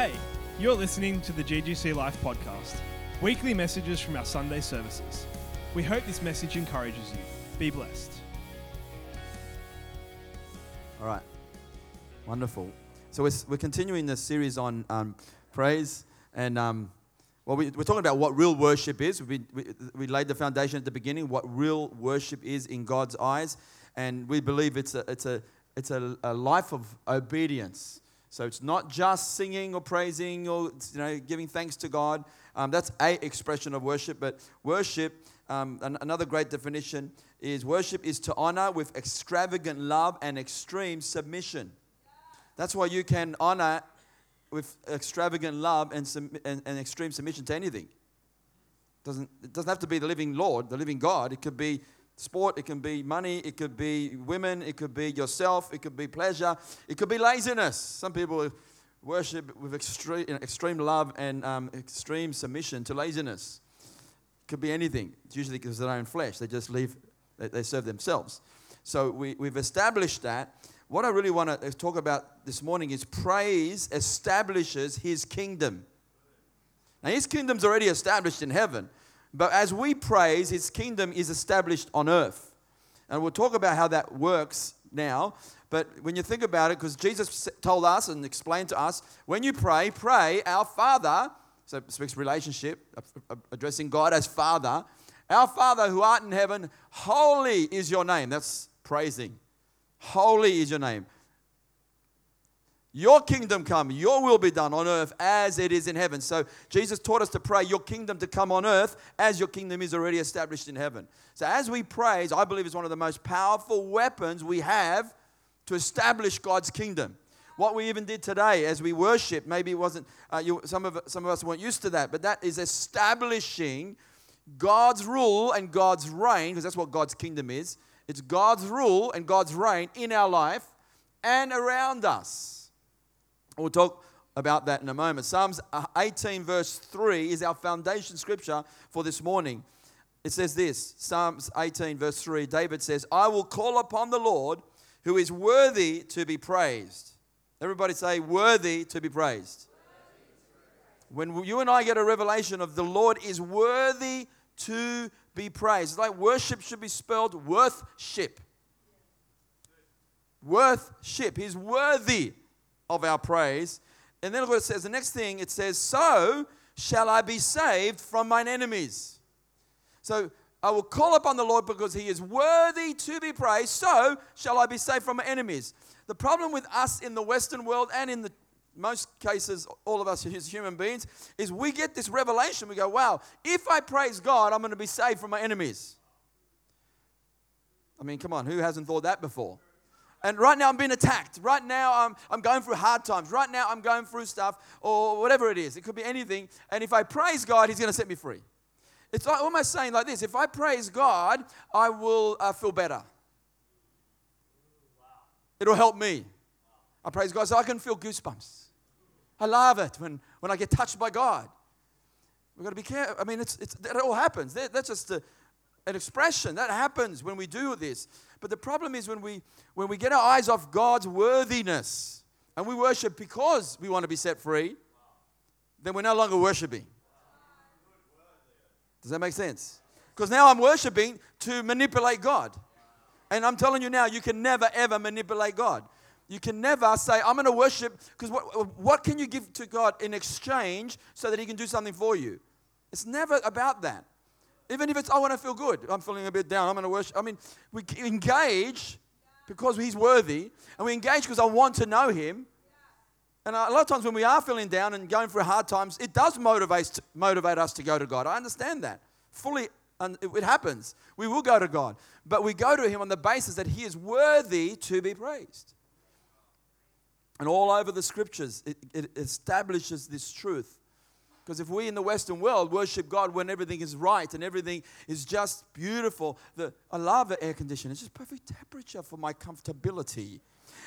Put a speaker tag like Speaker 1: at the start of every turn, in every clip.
Speaker 1: Hey, you're listening to the GGC Life podcast, weekly messages from our Sunday services. We hope this message encourages you. Be blessed.
Speaker 2: All right. Wonderful. So we're, we're continuing this series on um, praise. And, um, well, we, we're talking about what real worship is. We, we, we laid the foundation at the beginning, what real worship is in God's eyes. And we believe it's a, it's a, it's a, a life of obedience. So it's not just singing or praising or you know, giving thanks to God. Um, that's a expression of worship. But worship, um, an, another great definition is worship is to honor with extravagant love and extreme submission. That's why you can honor with extravagant love and, sum, and, and extreme submission to anything. Doesn't, it doesn't have to be the living Lord, the living God. It could be sport, it can be money, it could be women, it could be yourself, it could be pleasure, it could be laziness. Some people worship with extreme, extreme love and um, extreme submission to laziness. It could be anything. It's usually because of their own flesh. They just leave, they, serve themselves. So we, we've established that. What I really want to talk about this morning is praise establishes his kingdom. Now, his kingdom's already established in heaven. But as we praise, his kingdom is established on earth. And we'll talk about how that works now. But when you think about it, because Jesus told us and explained to us, when you pray, pray, Our Father, so it speaks relationship, addressing God as Father. Our Father who art in heaven, holy is your name. That's praising. Holy is your name. Your kingdom come, your will be done on earth as it is in heaven. So Jesus taught us to pray, Your kingdom to come on earth as your kingdom is already established in heaven. So as we praise, I believe is one of the most powerful weapons we have to establish God's kingdom. What we even did today as we worship, maybe it wasn't, uh, you, some, of, some of us weren't used to that, but that is establishing God's rule and God's reign, because that's what God's kingdom is. It's God's rule and God's reign in our life and around us. We'll talk about that in a moment. Psalms 18, verse 3 is our foundation scripture for this morning. It says this Psalms 18, verse 3 David says, I will call upon the Lord who is worthy to be praised. Everybody say, worthy to be praised. When you and I get a revelation of the Lord is worthy to be praised, it's like worship should be spelled worthship. Worthship. He's worthy of our praise. And then what it says. The next thing it says, So shall I be saved from mine enemies. So I will call upon the Lord because he is worthy to be praised. So shall I be saved from my enemies. The problem with us in the Western world and in the most cases, all of us as human beings, is we get this revelation. We go, wow, if I praise God, I'm going to be saved from my enemies. I mean, come on, who hasn't thought that before? And right now I'm being attacked. Right now I'm, I'm going through hard times. Right now I'm going through stuff or whatever it is. It could be anything. And if I praise God, He's going to set me free. It's like almost saying like this if I praise God, I will uh, feel better. It'll help me. I praise God so I can feel goosebumps. I love it when, when I get touched by God. We've got to be careful. I mean, it's, it's, that all happens. That's just a, an expression. That happens when we do this. But the problem is when we when we get our eyes off God's worthiness and we worship because we want to be set free, then we're no longer worshiping. Does that make sense? Because now I'm worshiping to manipulate God. And I'm telling you now, you can never ever manipulate God. You can never say, I'm going to worship, because what, what can you give to God in exchange so that He can do something for you? It's never about that. Even if it's, I want to feel good. I'm feeling a bit down. I'm going to worship. I mean, we engage because He's worthy, and we engage because I want to know Him. And a lot of times when we are feeling down and going through hard times, it does motivate, motivate us to go to God. I understand that. Fully, and it happens. We will go to God. But we go to Him on the basis that He is worthy to be praised. And all over the scriptures, it, it establishes this truth because if we in the Western world worship God when everything is right and everything is just beautiful, the, I love the air conditioning. It's just perfect temperature for my comfortability.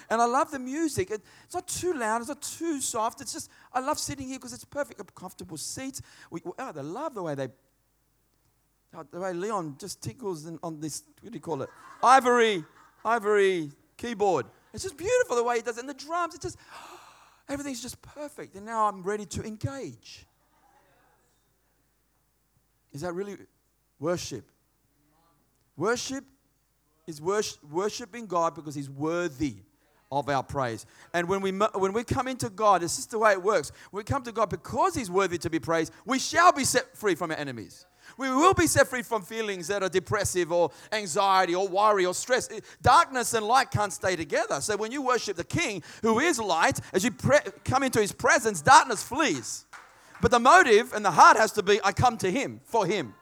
Speaker 2: And I love the music. It, it's not too loud, it's not too soft. It's just, I love sitting here because it's perfect, comfortable seats. We, oh, I love the way they, oh, the way Leon just tickles on this, what do you call it? Ivory, ivory keyboard. It's just beautiful the way he does it. And the drums, it's just, Everything's just perfect. And now I'm ready to engage. Is that really worship? Worship is worshiping God because He's worthy of our praise. And when we, when we come into God, it's just the way it works. We come to God because He's worthy to be praised, we shall be set free from our enemies. We will be set free from feelings that are depressive or anxiety or worry or stress. Darkness and light can't stay together. So when you worship the King, who is light, as you pre- come into His presence, darkness flees. But the motive and the heart has to be I come to Him, for Him,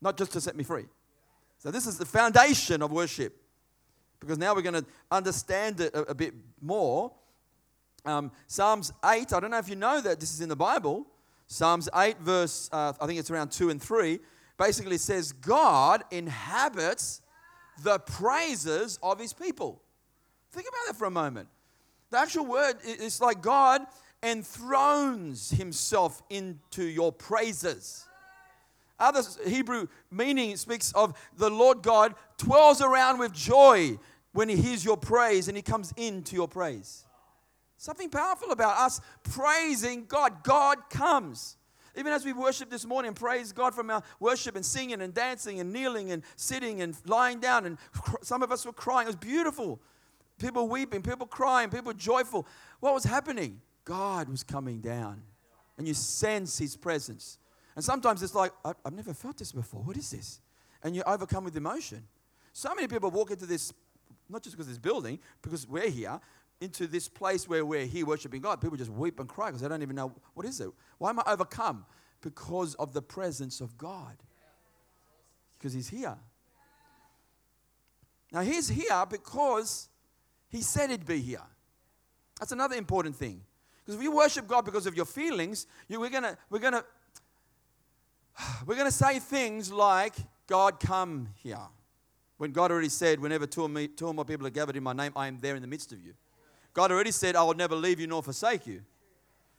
Speaker 2: not just to set me free. So this is the foundation of worship because now we're going to understand it a, a bit more. Um, Psalms 8, I don't know if you know that this is in the Bible. Psalms 8, verse, uh, I think it's around 2 and 3, basically says, God inhabits the praises of his people. Think about that for a moment. The actual word is like God enthrones himself into your praises. Other Hebrew meaning speaks of the Lord God twirls around with joy when he hears your praise and he comes into your praise. Something powerful about us praising God. God comes. Even as we worship this morning, praise God from our worship and singing and dancing and kneeling and sitting and lying down. And some of us were crying. It was beautiful. People weeping, people crying, people joyful. What was happening? God was coming down. And you sense his presence. And sometimes it's like, I've never felt this before. What is this? And you're overcome with emotion. So many people walk into this not just because this building, because we're here, into this place where we're here worshiping God. People just weep and cry because they don't even know what is it. Why am I overcome? Because of the presence of God. Because He's here. Now He's here because He said He'd be here. That's another important thing. Because if you worship God because of your feelings, you, we're gonna we're gonna we're gonna say things like, "God, come here." When God already said, whenever two or, me, two or more people are gathered in my name, I am there in the midst of you. God already said, I will never leave you nor forsake you.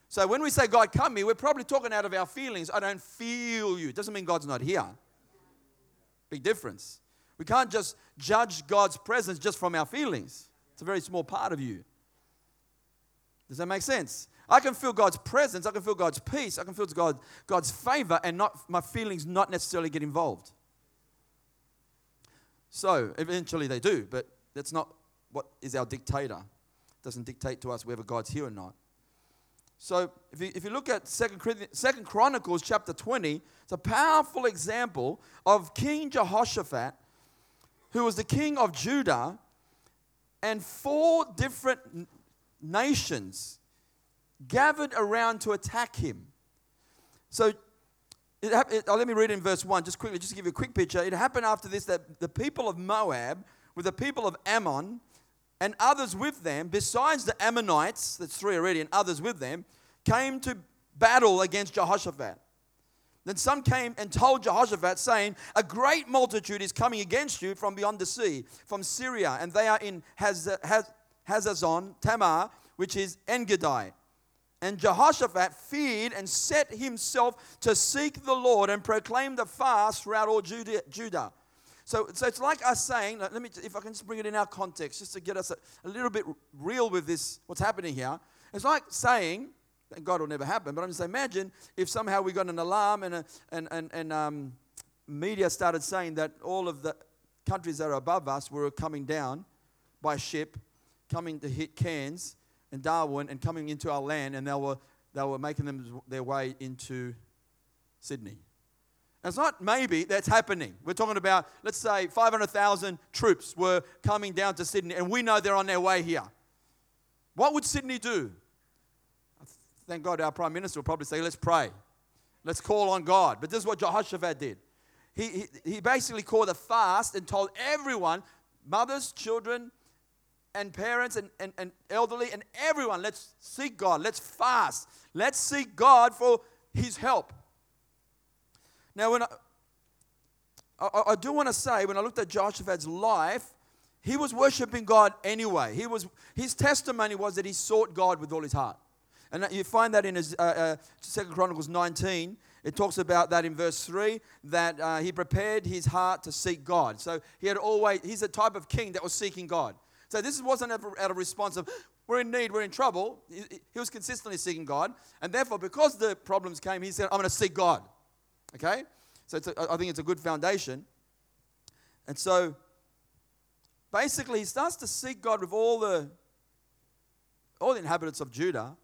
Speaker 2: So when we say, God, come here, we're probably talking out of our feelings. I don't feel you. It doesn't mean God's not here. Big difference. We can't just judge God's presence just from our feelings, it's a very small part of you. Does that make sense? I can feel God's presence, I can feel God's peace, I can feel God, God's favor, and not my feelings not necessarily get involved. So eventually they do, but that's not what is our dictator. It doesn't dictate to us whether God's here or not. So if you, if you look at Second, Second Chronicles chapter 20, it's a powerful example of King Jehoshaphat, who was the king of Judah, and four different nations gathered around to attack him. So it, it, oh, let me read in verse 1 just quickly, just to give you a quick picture. It happened after this that the people of Moab, with the people of Ammon, and others with them, besides the Ammonites, that's three already, and others with them, came to battle against Jehoshaphat. Then some came and told Jehoshaphat, saying, A great multitude is coming against you from beyond the sea, from Syria, and they are in Haz- Haz- Hazazon Tamar, which is Engedi. And Jehoshaphat feared and set himself to seek the Lord and proclaim the fast throughout all Judah. So, so it's like us saying, let me, if I can just bring it in our context, just to get us a, a little bit real with this, what's happening here. It's like saying, and God will never happen, but I'm just saying, imagine if somehow we got an alarm and, a, and, and, and um, media started saying that all of the countries that are above us were coming down by ship, coming to hit Cairns, and Darwin and coming into our land, and they were, they were making them their way into Sydney. And it's not maybe that's happening. We're talking about, let's say, 500,000 troops were coming down to Sydney, and we know they're on their way here. What would Sydney do? Thank God our Prime Minister will probably say, let's pray. Let's call on God. But this is what Jehoshaphat did. He, he, he basically called a fast and told everyone, mothers, children, and parents and, and, and elderly and everyone, let's seek God. Let's fast. Let's seek God for His help. Now, when I, I, I do want to say, when I looked at Jehoshaphat's life, he was worshiping God anyway. He was, his testimony was that he sought God with all his heart. And you find that in his, uh, uh, 2 Chronicles 19. It talks about that in verse 3 that uh, he prepared his heart to seek God. So he had always, he's a type of king that was seeking God. So this wasn't out of response of, we're in need, we're in trouble. He, was consistently seeking God. And therefore, because the problems came, he said, I'm going to seek God. Okay? So a, I think it's a good foundation. And so basically, he starts to seek God with all the, all the inhabitants of Judah.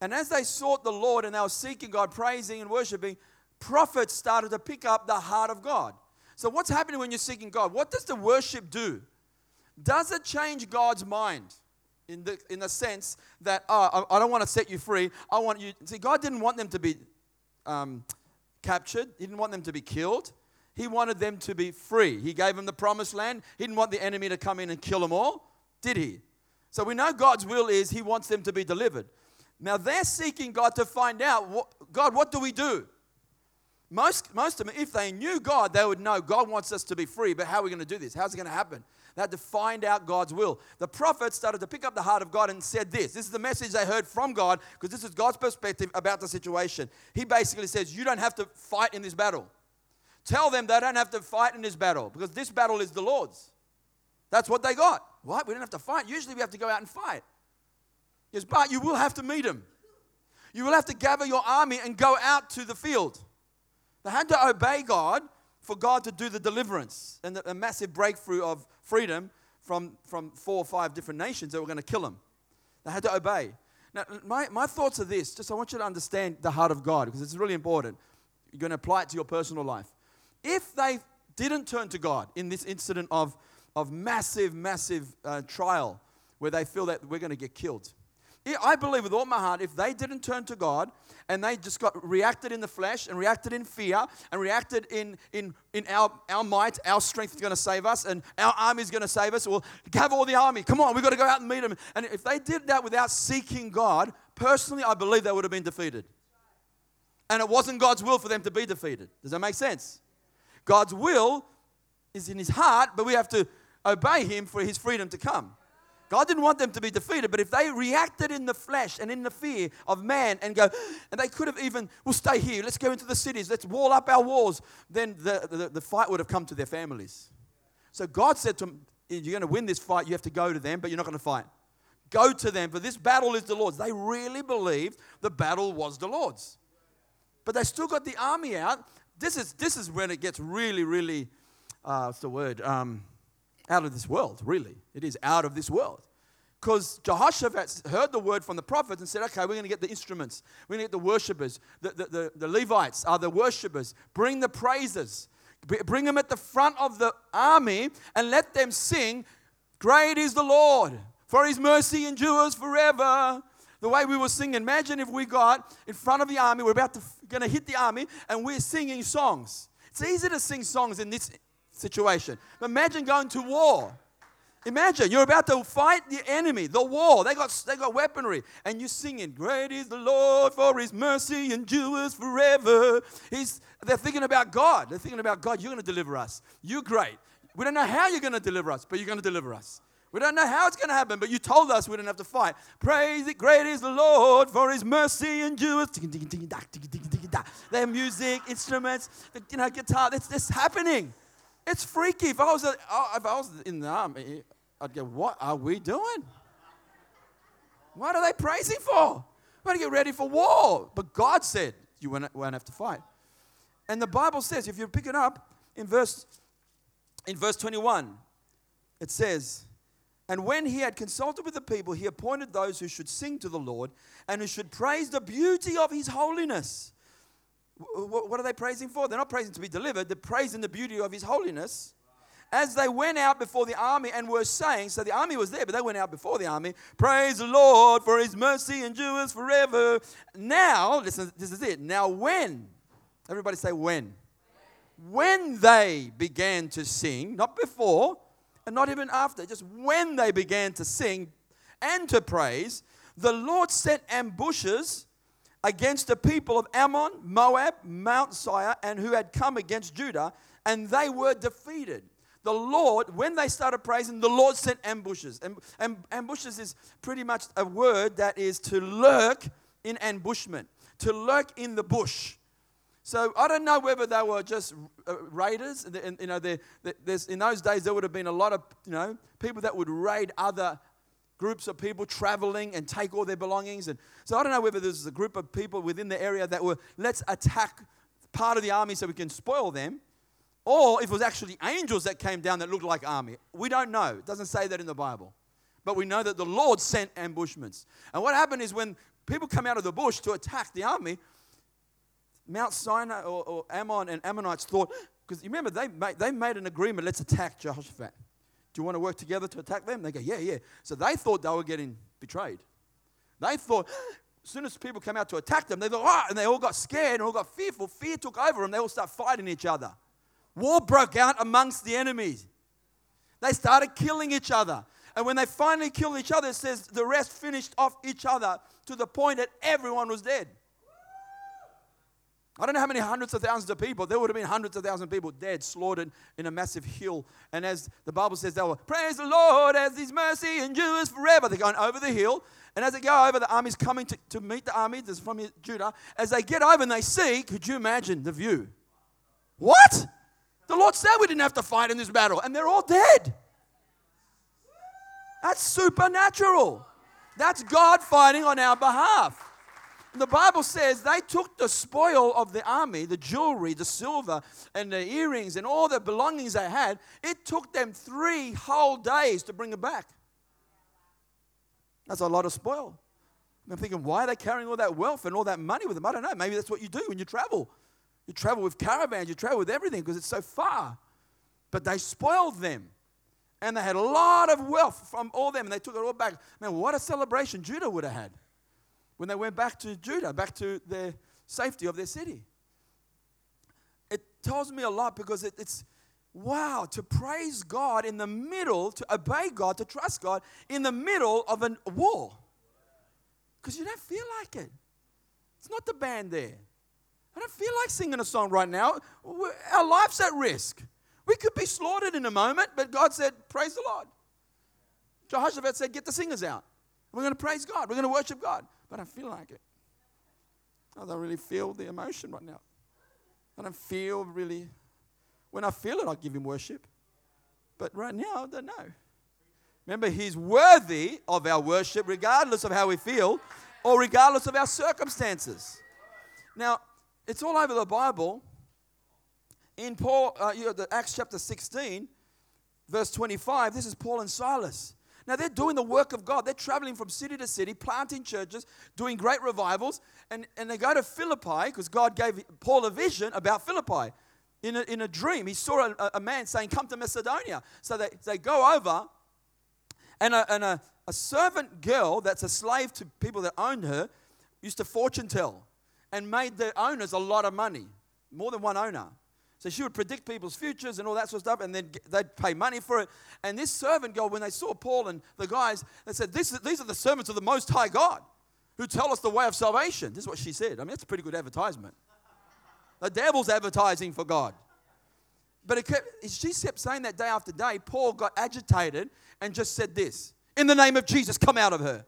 Speaker 2: And as they sought the Lord and they were seeking God, praising and worshiping, prophets started to pick up the heart of God. So, what's happening when you're seeking God? What does the worship do? Does it change God's mind? In the, in the sense that, oh, I, I don't want to set you free. I want you. See, God didn't want them to be um, captured, He didn't want them to be killed. He wanted them to be free. He gave them the promised land. He didn't want the enemy to come in and kill them all, did He? So we know God's will is He wants them to be delivered. Now they're seeking God to find out, what, God, what do we do? Most, most of them, if they knew God, they would know God wants us to be free, but how are we going to do this? How's it going to happen? They had to find out God's will. The prophets started to pick up the heart of God and said this. This is the message they heard from God because this is God's perspective about the situation. He basically says, You don't have to fight in this battle. Tell them they don't have to fight in this battle because this battle is the Lord's. That's what they got. What? We don't have to fight. Usually we have to go out and fight. Yes, but you will have to meet him. You will have to gather your army and go out to the field. They had to obey God for God to do the deliverance and a massive breakthrough of freedom from, from four or five different nations that were going to kill them. They had to obey. Now, my, my thoughts are this just I want you to understand the heart of God because it's really important. You're going to apply it to your personal life. If they didn't turn to God in this incident of, of massive, massive uh, trial where they feel that we're going to get killed, I believe with all my heart, if they didn't turn to God and they just got reacted in the flesh and reacted in fear and reacted in, in, in our, our might, our strength is going to save us and our army is going to save us, well, have all the army. Come on, we've got to go out and meet them. And if they did that without seeking God, personally, I believe they would have been defeated. And it wasn't God's will for them to be defeated. Does that make sense? God's will is in his heart, but we have to obey him for his freedom to come. God didn't want them to be defeated, but if they reacted in the flesh and in the fear of man and go, and they could have even, we'll stay here, let's go into the cities, let's wall up our walls, then the, the, the fight would have come to their families. So God said to them, You're going to win this fight, you have to go to them, but you're not going to fight. Go to them, for this battle is the Lord's. They really believed the battle was the Lord's. But they still got the army out. This is, this is when it gets really, really, uh, what's the word? Um, out of this world, really. It is out of this world. Because Jehoshaphat heard the word from the prophets and said, okay, we're going to get the instruments. We're going to get the worshippers. The, the, the, the Levites are the worshippers. Bring the praises. Bring them at the front of the army and let them sing, Great is the Lord, for his mercy endures forever. The way we were singing, imagine if we got in front of the army, we're about to going to hit the army, and we're singing songs. It's easy to sing songs in this situation. Imagine going to war. Imagine you're about to fight the enemy, the war. They got, they got weaponry, and you're singing, Great is the Lord, for his mercy endures forever. He's, they're thinking about God. They're thinking about God, you're going to deliver us. You're great. We don't know how you're going to deliver us, but you're going to deliver us. We don't know how it's going to happen, but you told us we don't have to fight. Praise it, great is the Lord, for his mercy endures. Their music, instruments, you know, guitar, it's, it's happening. It's freaky. If I was, a, if I was in the army, I'd go, What are we doing? What are they praising for? We're going to get ready for war. But God said, You won't, won't have to fight. And the Bible says, if you pick it up in verse, in verse 21, it says, and when he had consulted with the people, he appointed those who should sing to the Lord and who should praise the beauty of his holiness. What are they praising for? They're not praising to be delivered, they're praising the beauty of His holiness. As they went out before the army and were saying, so the army was there, but they went out before the army, praise the Lord for His mercy endures forever. Now, listen, this is it. Now, when, everybody say when. When they began to sing, not before and not even after, just when they began to sing and to praise, the Lord sent ambushes against the people of Ammon, Moab, Mount Seir, and who had come against Judah, and they were defeated. The Lord, when they started praising, the Lord sent ambushes. And, and ambushes is pretty much a word that is to lurk in ambushment, to lurk in the bush. So I don't know whether they were just uh, raiders. you know, in those days there would have been a lot of you know people that would raid other groups of people traveling and take all their belongings. And so I don't know whether there's a group of people within the area that were, let's attack part of the army so we can spoil them, or if it was actually angels that came down that looked like army. We don't know. It doesn't say that in the Bible. But we know that the Lord sent ambushments. And what happened is when people come out of the bush to attack the army, Mount Sinai or, or Ammon and Ammonites thought, because you remember they made, they made an agreement, let's attack Jehoshaphat. Do you want to work together to attack them? They go, yeah, yeah. So they thought they were getting betrayed. They thought, as soon as people came out to attack them, they thought, ah, and they all got scared and all got fearful. Fear took over them. They all started fighting each other. War broke out amongst the enemies. They started killing each other. And when they finally killed each other, it says the rest finished off each other to the point that everyone was dead. I don't know how many hundreds of thousands of people. There would have been hundreds of thousands of people dead, slaughtered in a massive hill. And as the Bible says, they were, Praise the Lord as His mercy endures forever. They're going over the hill. And as they go over, the army's coming to, to meet the army from Judah. As they get over and they see, could you imagine the view? What? The Lord said we didn't have to fight in this battle, and they're all dead. That's supernatural. That's God fighting on our behalf the Bible says they took the spoil of the army, the jewelry, the silver, and the earrings, and all the belongings they had. It took them three whole days to bring it back. That's a lot of spoil. I'm thinking, why are they carrying all that wealth and all that money with them? I don't know. Maybe that's what you do when you travel. You travel with caravans, you travel with everything because it's so far. But they spoiled them. And they had a lot of wealth from all them, and they took it all back. Man, what a celebration Judah would have had when they went back to Judah, back to the safety of their city. It tells me a lot because it, it's wow, to praise God in the middle, to obey God, to trust God in the middle of a war. Because you don't feel like it. It's not the band there. I don't feel like singing a song right now. Our life's at risk. We could be slaughtered in a moment, but God said, Praise the Lord. Jehoshaphat said, Get the singers out. We're going to praise God. We're going to worship God but I feel like it. I don't really feel the emotion right now. I don't feel really. When I feel it, I'll give him worship. But right now, I don't know. Remember, he's worthy of our worship regardless of how we feel or regardless of our circumstances. Now, it's all over the Bible. In Paul, uh, you know, the Acts chapter 16, verse 25, this is Paul and Silas. Now they're doing the work of God. They're traveling from city to city, planting churches, doing great revivals. And, and they go to Philippi because God gave Paul a vision about Philippi. In a, in a dream, he saw a, a man saying, Come to Macedonia. So they, they go over, and, a, and a, a servant girl that's a slave to people that owned her used to fortune tell and made the owners a lot of money, more than one owner. So she would predict people's futures and all that sort of stuff, and then they'd pay money for it. And this servant girl, when they saw Paul and the guys, they said, These are the servants of the Most High God who tell us the way of salvation. This is what she said. I mean, that's a pretty good advertisement. The devil's advertising for God. But kept, she kept saying that day after day. Paul got agitated and just said this In the name of Jesus, come out of her.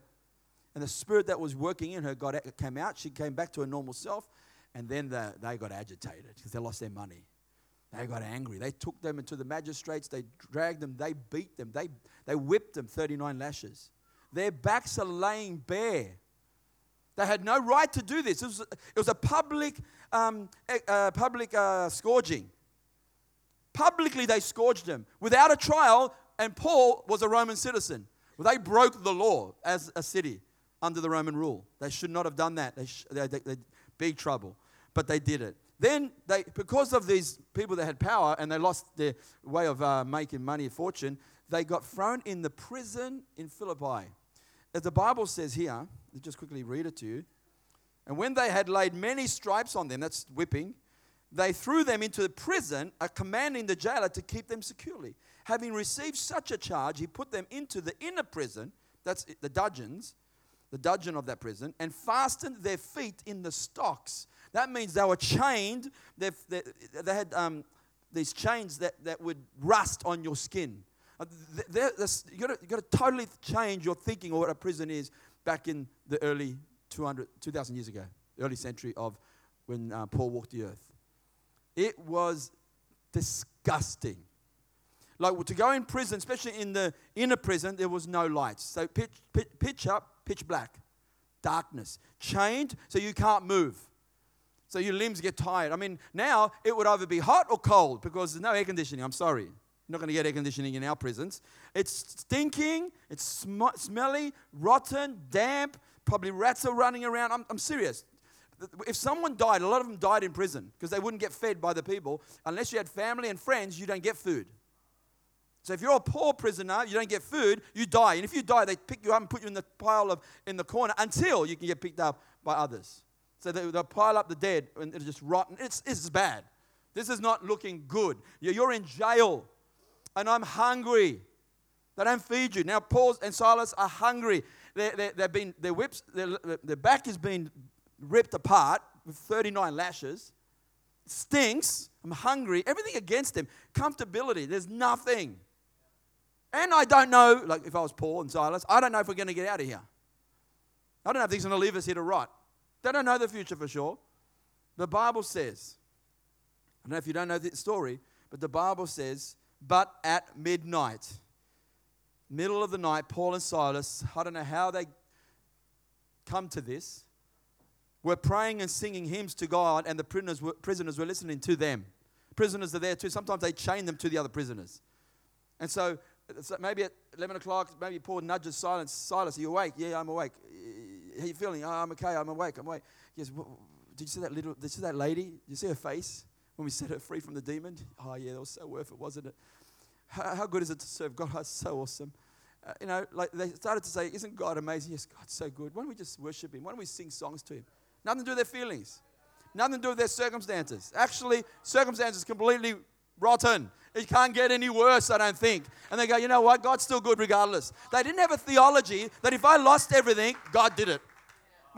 Speaker 2: And the spirit that was working in her got, came out. She came back to her normal self. And then the, they got agitated because they lost their money. They got angry. They took them into the magistrates. They dragged them. They beat them. They, they whipped them 39 lashes. Their backs are laying bare. They had no right to do this. It was, it was a public, um, uh, public uh, scourging. Publicly, they scourged them without a trial, and Paul was a Roman citizen. Well, they broke the law as a city under the Roman rule. They should not have done that. They, sh- they, they, they big trouble, but they did it. Then they, because of these people that had power and they lost their way of uh, making money, fortune, they got thrown in the prison in Philippi. As the Bible says here, just quickly read it to you. And when they had laid many stripes on them, that's whipping, they threw them into the prison, uh, commanding the jailer to keep them securely. Having received such a charge, he put them into the inner prison, that's the dungeons, the dungeon of that prison, and fastened their feet in the stocks that means they were chained. They, they, had um, these chains that, that would rust on your skin. You've got, to totally change your thinking of what a prison is back in the early 200, 2,000 years ago, early century of when uh, Paul walked the earth. It was disgusting. Like to go in prison, especially in the inner prison, there was no lights. So pitch, pitch, pitch up, pitch black, darkness, chained so you can't move. So your limbs get tired. I mean, now it would either be hot or cold because there's no air conditioning. I'm sorry. You're not going to get air conditioning in our prisons. It's stinking, it's sm- smelly, rotten, damp, probably rats are running around. I'm, I'm serious. If someone died, a lot of them died in prison because they wouldn't get fed by the people. Unless you had family and friends, you don't get food. So if you're a poor prisoner, you don't get food, you die. And if you die, they pick you up and put you in the pile of in the corner until you can get picked up by others. So they, will pile up the dead and it's just rotten. It's, it's bad. This is not looking good. You're in jail and I'm hungry. They don't feed you. Now, Paul and Silas are hungry. They're, they're, they've been, their, whips, their, their back has been ripped apart with 39 lashes. Stinks. I'm hungry. Everything against them. Comfortability. There's nothing. And I don't know, like if I was Paul and Silas, I don't know if we're going to get out of here. I don't know if he's going to leave us here to rot. They don't know the future for sure. The Bible says, I don't know if you don't know the story, but the Bible says, but at midnight, middle of the night, Paul and Silas, I don't know how they come to this, were praying and singing hymns to God, and the prisoners were, prisoners were listening to them. Prisoners are there too. Sometimes they chain them to the other prisoners. And so, so maybe at 11 o'clock, maybe Paul nudges Silas. Silas, are you awake? Yeah, I'm awake. How are you feeling? Oh, I'm okay. I'm awake. I'm awake. He goes, did you see that little? Did you see that lady? Did you see her face when we set her free from the demon? Oh yeah, that was so worth it, wasn't it? How, how good is it to serve God? That's so awesome. Uh, you know, like they started to say, "Isn't God amazing?" Yes, God's so good. Why don't we just worship Him? Why don't we sing songs to Him? Nothing to do with their feelings. Nothing to do with their circumstances. Actually, circumstances completely rotten. It can't get any worse, I don't think. And they go, you know what? God's still good regardless. They didn't have a theology that if I lost everything, God did it.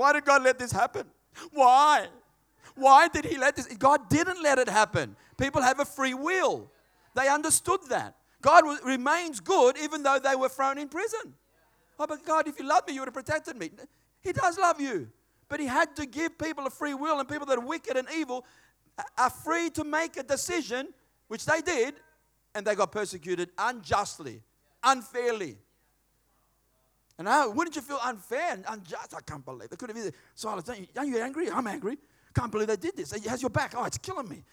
Speaker 2: Why did God let this happen? Why? Why did He let this? God didn't let it happen. People have a free will. They understood that. God remains good even though they were thrown in prison. Oh, but God, if you loved me, you would have protected me. He does love you. But He had to give people a free will, and people that are wicked and evil are free to make a decision, which they did, and they got persecuted unjustly, unfairly. And how, wouldn't you feel unfair and unjust? I can't believe they could have either. Silas, don't you, are you angry? I'm angry. Can't believe they did this. He has your back. Oh, it's killing me.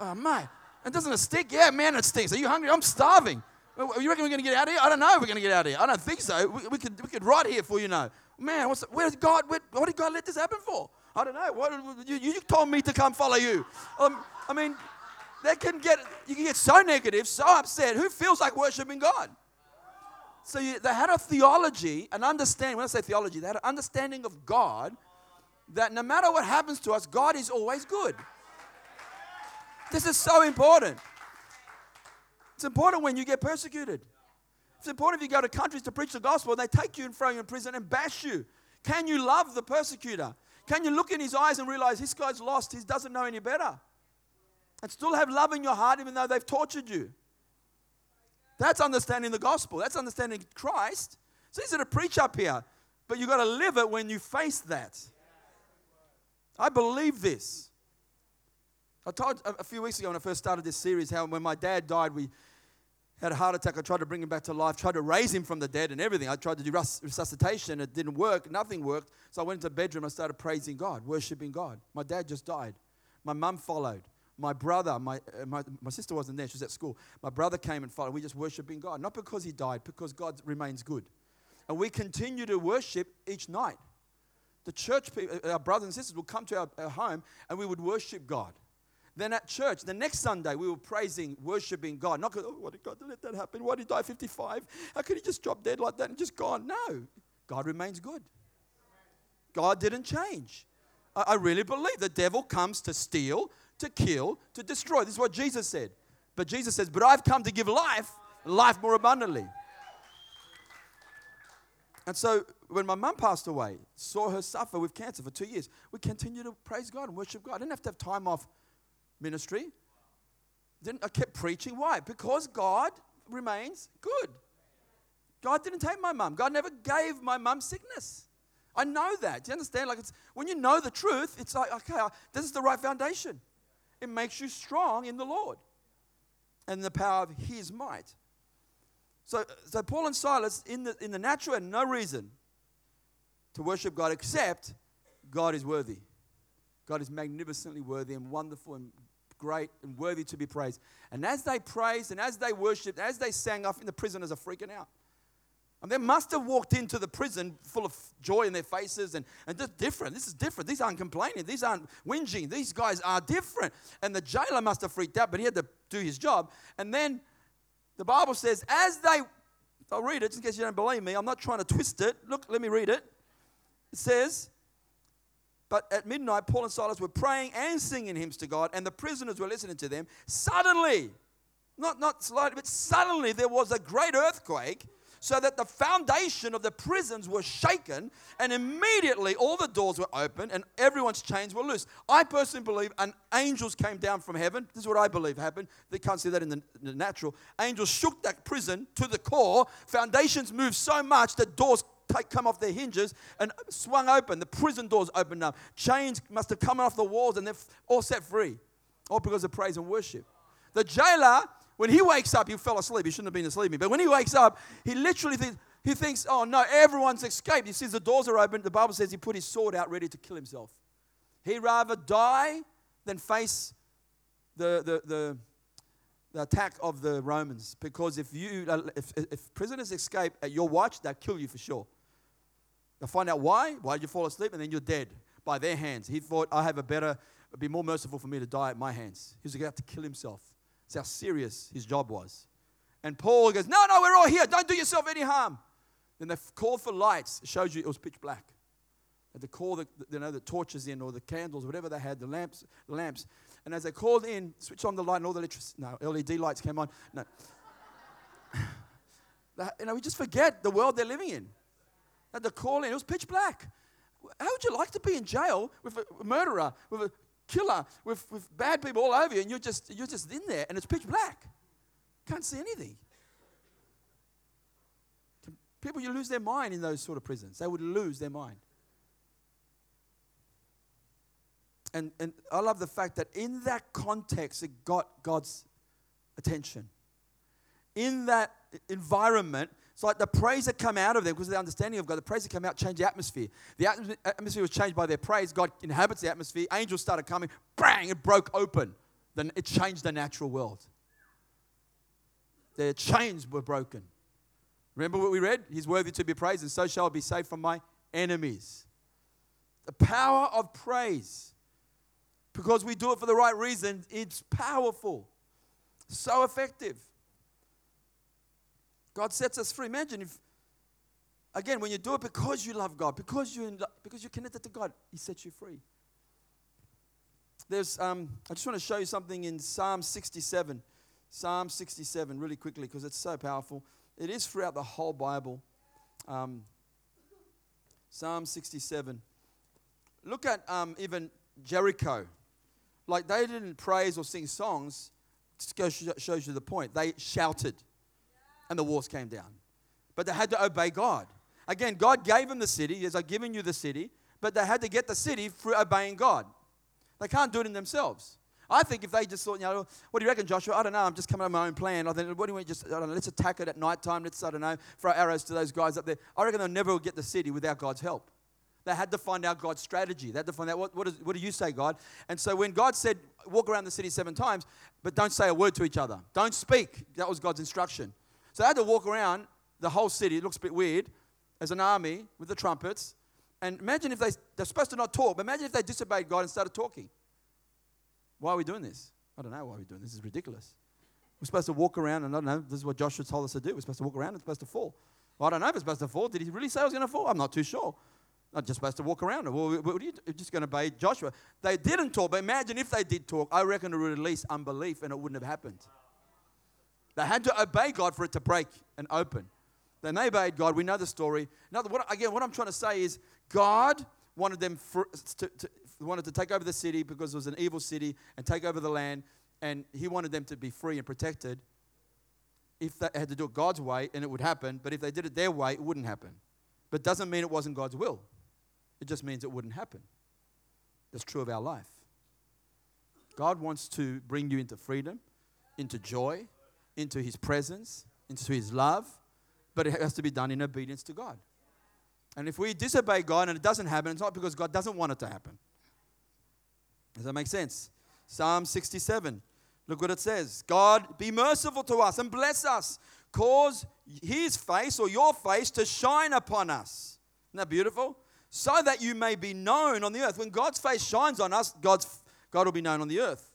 Speaker 2: Oh, my. And doesn't it stink? Yeah, man, it stinks. Are you hungry? I'm starving. You reckon we're going to get out of here? I don't know if we're going to get out of here. I don't think so. We, we, could, we could rot here for you know. Man, what's, where did God, where, what did God let this happen for? I don't know. What, you, you told me to come follow you. Um, I mean, they can get, you can get so negative, so upset. Who feels like worshiping God? So you, they had a theology, an understanding. When I say theology, they had an understanding of God that no matter what happens to us, God is always good. This is so important. It's important when you get persecuted. It's important if you go to countries to preach the gospel and they take you and throw you in prison and bash you. Can you love the persecutor? Can you look in his eyes and realize this guy's lost? He doesn't know any better. And still have love in your heart even though they've tortured you. That's understanding the gospel. That's understanding Christ. It's easy to preach up here, but you've got to live it when you face that. I believe this. I told a few weeks ago when I first started this series how when my dad died, we had a heart attack. I tried to bring him back to life, tried to raise him from the dead and everything. I tried to do resuscitation. It didn't work. Nothing worked. So I went into the bedroom. I started praising God, worshiping God. My dad just died. My mum followed my brother, my, uh, my, my sister wasn't there, she was at school. My brother came and followed. We just worshiping God. Not because he died, because God remains good. And we continue to worship each night. The church people, uh, our brothers and sisters, would come to our, our home and we would worship God. Then at church, the next Sunday, we were praising, worshiping God. Not because, oh, why did God let that happen? Why did he die 55? How could he just drop dead like that and just gone? No, God remains good. God didn't change. I, I really believe the devil comes to steal, to kill, to destroy. This is what Jesus said. But Jesus says, But I've come to give life, life more abundantly. And so when my mum passed away, saw her suffer with cancer for two years, we continued to praise God and worship God. I didn't have to have time off ministry. Didn't, I kept preaching. Why? Because God remains good. God didn't take my mum. God never gave my mum sickness. I know that. Do you understand? Like it's when you know the truth, it's like, okay, this is the right foundation. It makes you strong in the Lord and the power of His might. So, so Paul and Silas, in the, in the natural, had no reason to worship God except God is worthy. God is magnificently worthy and wonderful and great and worthy to be praised. And as they praised and as they worshiped, as they sang, I think the prisoners are freaking out. And they must have walked into the prison full of joy in their faces and, and just different. This is different. These aren't complaining. These aren't whinging. These guys are different. And the jailer must have freaked out, but he had to do his job. And then the Bible says, as they, I'll read it just in case you don't believe me. I'm not trying to twist it. Look, let me read it. It says, but at midnight, Paul and Silas were praying and singing hymns to God, and the prisoners were listening to them. Suddenly, not, not slightly, but suddenly there was a great earthquake, so that the foundation of the prisons was shaken, and immediately all the doors were open and everyone's chains were loose. I personally believe an angels came down from heaven. This is what I believe happened. They can't see that in the, in the natural. Angels shook that prison to the core. Foundations moved so much that doors take, come off their hinges and swung open. The prison doors opened up. Chains must have come off the walls and they're all set free. All because of praise and worship. The jailer, when he wakes up, he fell asleep. He shouldn't have been asleep. But when he wakes up, he literally thinks, he thinks, oh no, everyone's escaped. He sees the doors are open. The Bible says he put his sword out ready to kill himself. He'd rather die than face the, the, the, the attack of the Romans. Because if, you, if, if prisoners escape at your watch, they'll kill you for sure. They'll find out why. Why did you fall asleep? And then you're dead by their hands. He thought, I have a better, it'd be more merciful for me to die at my hands. He was about to kill himself. That's how serious his job was. And Paul goes, No, no, we're all here. Don't do yourself any harm. Then they called for lights. It shows you it was pitch black. They call the, you know, the torches in or the candles, whatever they had, the lamps, the lamps. And as they called in, switch on the light and all the electricity. No, LED lights came on. No. you know, we just forget the world they're living in. At the call in, it was pitch black. How would you like to be in jail with a murderer, with a killer, with, with bad people all over you, and you're just, you're just in there and it's pitch black? Can't see anything. People, you lose their mind in those sort of prisons. They would lose their mind. And, and I love the fact that in that context, it got God's attention. In that environment, it's like the praise that come out of them because of the understanding of God, the praise that come out changed the atmosphere. The atmosphere was changed by their praise. God inhabits the atmosphere. Angels started coming. Bang! It broke open. Then it changed the natural world. Their chains were broken. Remember what we read? He's worthy to be praised, and so shall I be saved from my enemies. The power of praise. Because we do it for the right reason, it's powerful. So effective. God sets us free. Imagine if, again, when you do it because you love God, because you're, because you're connected to God, He sets you free. There's, um, I just want to show you something in Psalm 67. Psalm 67, really quickly, because it's so powerful. It is throughout the whole Bible. Um, Psalm 67. Look at um, even Jericho. Like they didn't praise or sing songs, just shows you the point. They shouted and the walls came down. But they had to obey God. Again, God gave them the city, as I've given you the city, but they had to get the city through obeying God. They can't do it in themselves. I think if they just thought, you know, what do you reckon, Joshua? I don't know. I'm just coming up with my own plan. I think, what do want? Just, I don't know, let's attack it at night time. Let's, I don't know, throw arrows to those guys up there. I reckon they'll never get the city without God's help. They had to find out God's strategy. They had to find out what, what, is, what do you say, God? And so when God said, walk around the city seven times, but don't say a word to each other, don't speak, that was God's instruction. So they had to walk around the whole city. It looks a bit weird as an army with the trumpets. And imagine if they, they're supposed to not talk, but imagine if they disobeyed God and started talking. Why are we doing this? I don't know why we're doing this. This is ridiculous. We're supposed to walk around, and I don't know, this is what Joshua told us to do. We're supposed to walk around it's supposed to fall. Well, I don't know if it's supposed to fall. Did he really say I was going to fall? I'm not too sure. I'm just supposed to walk around. Well, what are you just going to obey Joshua? They didn't talk, but imagine if they did talk. I reckon it would release unbelief and it wouldn't have happened. They had to obey God for it to break and open. Then they obeyed God. We know the story. Now, what, again, what I'm trying to say is God wanted them for, to, to, wanted to take over the city because it was an evil city and take over the land, and He wanted them to be free and protected. If they had to do it God's way, and it would happen, but if they did it their way, it wouldn't happen. But doesn't mean it wasn't God's will. It just means it wouldn't happen. That's true of our life. God wants to bring you into freedom, into joy, into his presence, into His love, but it has to be done in obedience to God. And if we disobey God and it doesn't happen, it's not because God doesn't want it to happen. Does that make sense? Psalm 67. Look what it says God, be merciful to us and bless us. Cause his face or your face to shine upon us. Isn't that beautiful? So that you may be known on the earth. When God's face shines on us, God's, God will be known on the earth.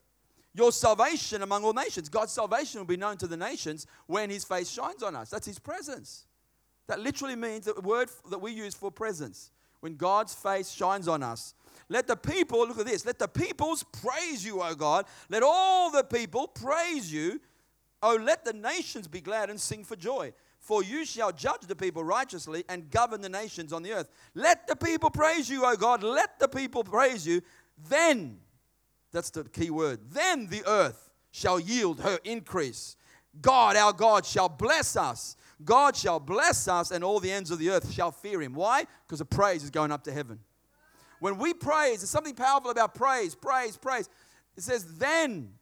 Speaker 2: Your salvation among all nations. God's salvation will be known to the nations when his face shines on us. That's his presence. That literally means the word that we use for presence. When God's face shines on us. Let the people, look at this, let the peoples praise you, O God. Let all the people praise you. Oh, let the nations be glad and sing for joy. For you shall judge the people righteously and govern the nations on the earth. Let the people praise you, O God. Let the people praise you. Then, that's the key word, then the earth shall yield her increase. God, our God, shall bless us. God shall bless us, and all the ends of the earth shall fear him. Why? Because the praise is going up to heaven. When we praise, there's something powerful about praise, praise, praise. It says, then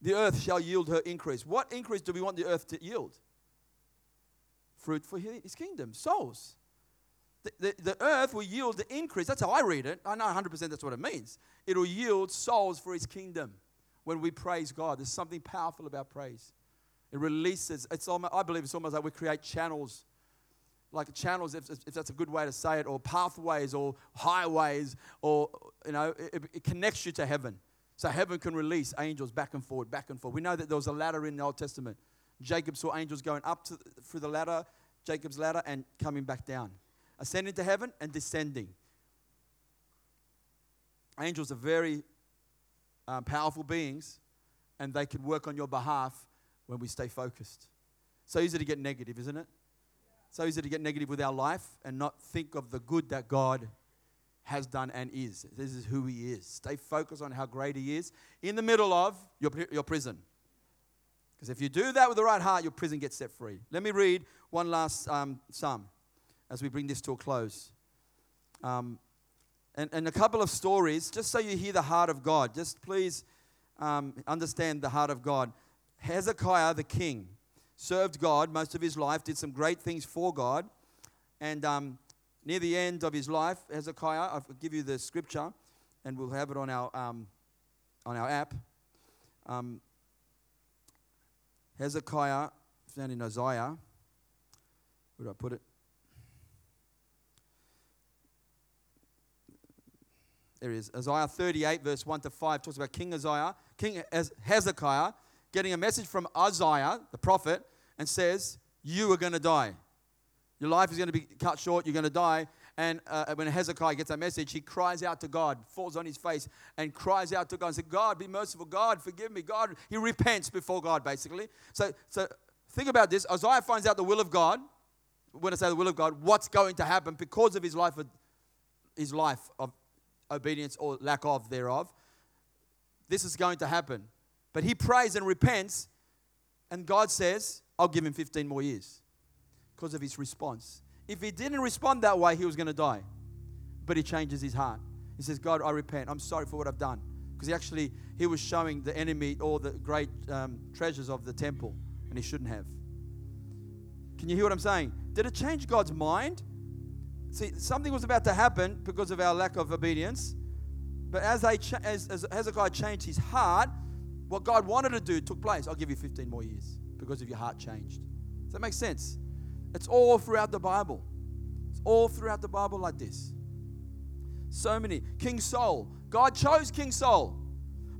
Speaker 2: the earth shall yield her increase. What increase do we want the earth to yield? Fruit for his kingdom, souls. The, the, the, earth will yield the increase. That's how I read it. I know 100% that's what it means. It will yield souls for his kingdom when we praise God. There's something powerful about praise. It releases, it's almost, I believe it's almost like we create channels, like channels, if, if that's a good way to say it, or pathways, or highways, or, you know, it, it connects you to heaven. So heaven can release angels back and forward, back and forth. We know that there was a ladder in the Old Testament. Jacob saw angels going up to, through the ladder, Jacob's ladder, and coming back down, ascending to heaven and descending. Angels are very um, powerful beings, and they can work on your behalf when we stay focused. So easy to get negative, isn't it? So easy to get negative with our life and not think of the good that God has done and is. This is who He is. Stay focused on how great He is in the middle of your, your prison. Because if you do that with the right heart, your prison gets set free. Let me read one last um, psalm as we bring this to a close. Um, and, and a couple of stories, just so you hear the heart of God. Just please um, understand the heart of God. Hezekiah the king served God most of his life, did some great things for God. And um, near the end of his life, Hezekiah, I'll give you the scripture and we'll have it on our, um, on our app. Um, Hezekiah, found in Isaiah. Where did I put it? There is. Isaiah 38, verse 1 to 5, talks about King Isaiah, King Hezekiah getting a message from Isaiah, the prophet, and says, You are going to die. Your life is going to be cut short. You're going to die. And uh, when Hezekiah gets that message, he cries out to God, falls on his face, and cries out to God and says, God, be merciful. God, forgive me. God, he repents before God, basically. So, so think about this. Isaiah finds out the will of God. When I say the will of God, what's going to happen because of his life of, his life of obedience or lack of thereof. This is going to happen. But he prays and repents, and God says, I'll give him 15 more years because of his response. If he didn't respond that way, he was going to die. But he changes his heart. He says, God, I repent. I'm sorry for what I've done. Because he actually, he was showing the enemy all the great um, treasures of the temple, and he shouldn't have. Can you hear what I'm saying? Did it change God's mind? See, something was about to happen because of our lack of obedience. But as, they cha- as, as Hezekiah changed his heart, what God wanted to do took place. I'll give you 15 more years because of your heart changed. Does that make sense? It's all throughout the Bible. It's all throughout the Bible like this. So many. King Saul. God chose King Saul.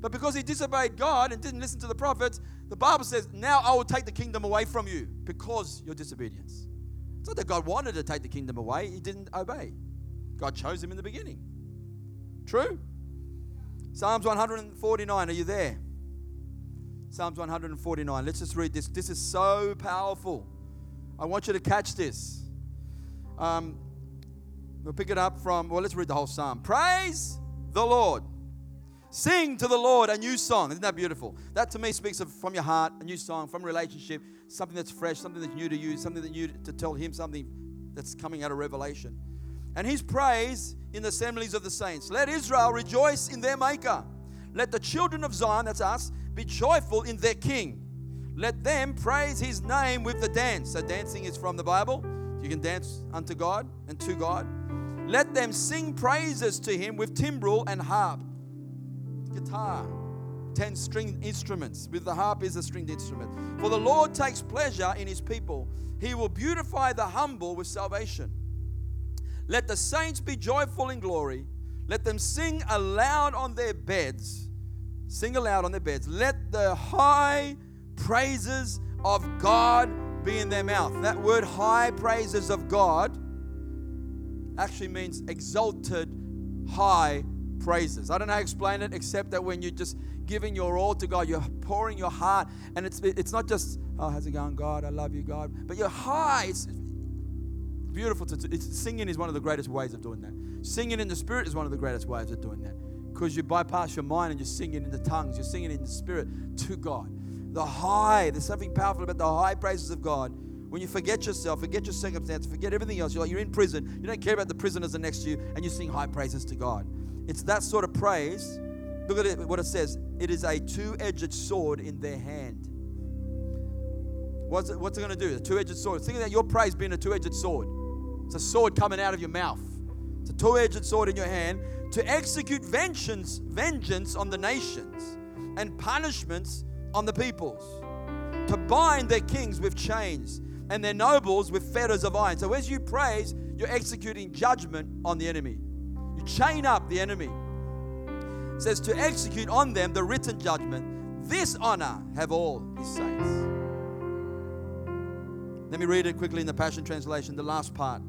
Speaker 2: But because he disobeyed God and didn't listen to the prophets, the Bible says, Now I will take the kingdom away from you because your disobedience. It's not that God wanted to take the kingdom away, he didn't obey. God chose him in the beginning. True? Psalms 149, are you there? Psalms 149. Let's just read this. This is so powerful. I want you to catch this. Um, we'll pick it up from, well, let's read the whole psalm. Praise the Lord. Sing to the Lord a new song. Isn't that beautiful? That to me speaks of from your heart, a new song, from relationship, something that's fresh, something that's new to you, something that you to tell Him something that's coming out of revelation. And His praise in the assemblies of the saints. Let Israel rejoice in their Maker. Let the children of Zion, that's us, be joyful in their King. Let them praise his name with the dance. So, dancing is from the Bible. You can dance unto God and to God. Let them sing praises to him with timbrel and harp, guitar, 10 stringed instruments. With the harp is a stringed instrument. For the Lord takes pleasure in his people. He will beautify the humble with salvation. Let the saints be joyful in glory. Let them sing aloud on their beds. Sing aloud on their beds. Let the high praises of God be in their mouth. That word high praises of God actually means exalted high praises. I don't know how to explain it except that when you're just giving your all to God, you're pouring your heart, and it's it's not just oh how's it going, God? I love you, God, but you're high. It's beautiful. To, it's, singing is one of the greatest ways of doing that. Singing in the spirit is one of the greatest ways of doing that because you bypass your mind and you're singing in the tongues. You're singing in the spirit to God. The high. There's something powerful about the high praises of God when you forget yourself, forget your circumstance, forget everything else, you're like you're in prison, you don't care about the prisoners next to you, and you sing high praises to God. It's that sort of praise. Look at it, what it says. It is a two-edged sword in their hand. What's it, what's it going to do? A two-edged sword. Think about your praise being a two-edged sword. It's a sword coming out of your mouth. It's a two-edged sword in your hand to execute vengeance, vengeance on the nations and punishments on the peoples, to bind their kings with chains and their nobles with fetters of iron. So as you praise, you're executing judgment on the enemy. You chain up the enemy. It says to execute on them the written judgment. This honor have all his saints. Let me read it quickly in the Passion Translation, the last part.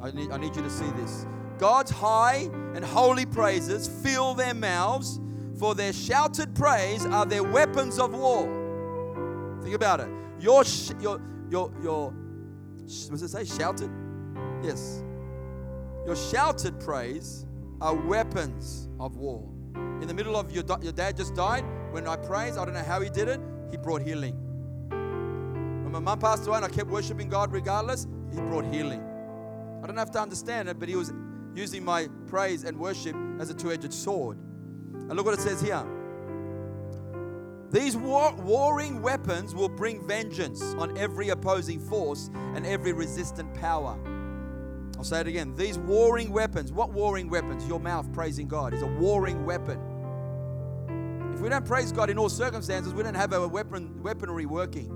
Speaker 2: I need, I need you to see this. God's high and holy praises fill their mouths, for their shouted praise are their weapons of war. Think about it. Your, your, your, your, does it say? Shouted? Yes. Your shouted praise are weapons of war. In the middle of your, your dad just died, when I praised, I don't know how he did it, he brought healing. When my mom passed away and I kept worshiping God regardless, he brought healing. I don't have to understand it, but he was using my praise and worship as a two edged sword. And look what it says here. These war- warring weapons will bring vengeance on every opposing force and every resistant power. I'll say it again. These warring weapons, what warring weapons? Your mouth praising God is a warring weapon. If we don't praise God in all circumstances, we don't have our weapon, weaponry working.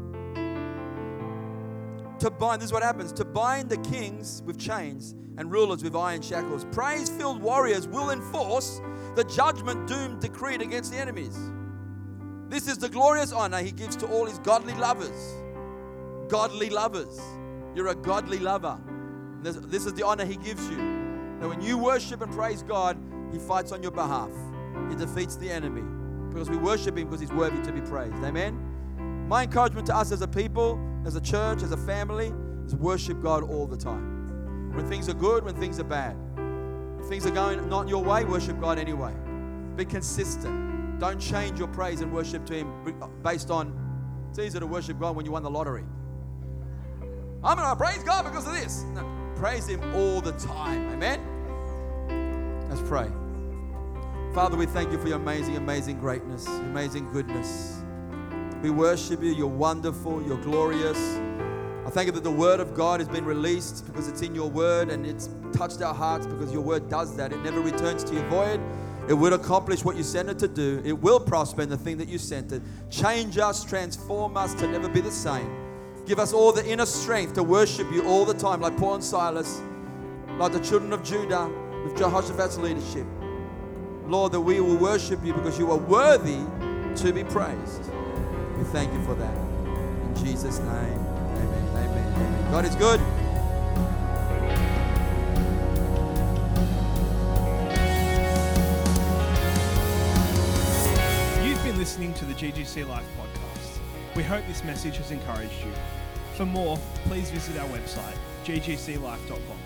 Speaker 2: To bind, this is what happens to bind the kings with chains and rulers with iron shackles. Praise filled warriors will enforce the judgment doom decreed against the enemies. This is the glorious honor he gives to all his godly lovers. Godly lovers. You're a godly lover. This, this is the honor he gives you. That when you worship and praise God, he fights on your behalf. He defeats the enemy. Because we worship him because he's worthy to be praised. Amen? My encouragement to us as a people, as a church, as a family, is worship God all the time. When things are good, when things are bad. If things are going not your way, worship God anyway. Be consistent. Don't change your praise and worship to Him based on it's easier to worship God when you won the lottery. I'm going to praise God because of this. No, praise Him all the time. Amen? Let's pray. Father, we thank you for your amazing, amazing greatness, amazing goodness. We worship you. You're wonderful. You're glorious. I thank you that the word of God has been released because it's in your word and it's touched our hearts because your word does that. It never returns to you void. It will accomplish what you sent it to do. It will prosper in the thing that you sent it. Change us, transform us to never be the same. Give us all the inner strength to worship you all the time, like Paul and Silas, like the children of Judah with Jehoshaphat's leadership. Lord, that we will worship you because you are worthy to be praised. We thank you for that. In Jesus' name, amen, amen, amen. God is good.
Speaker 1: You've been listening to the GGC Life podcast. We hope this message has encouraged you. For more, please visit our website, ggclife.com,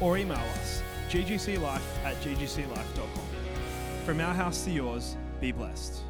Speaker 1: or email us, ggclife at ggclife.com. From our house to yours, be blessed.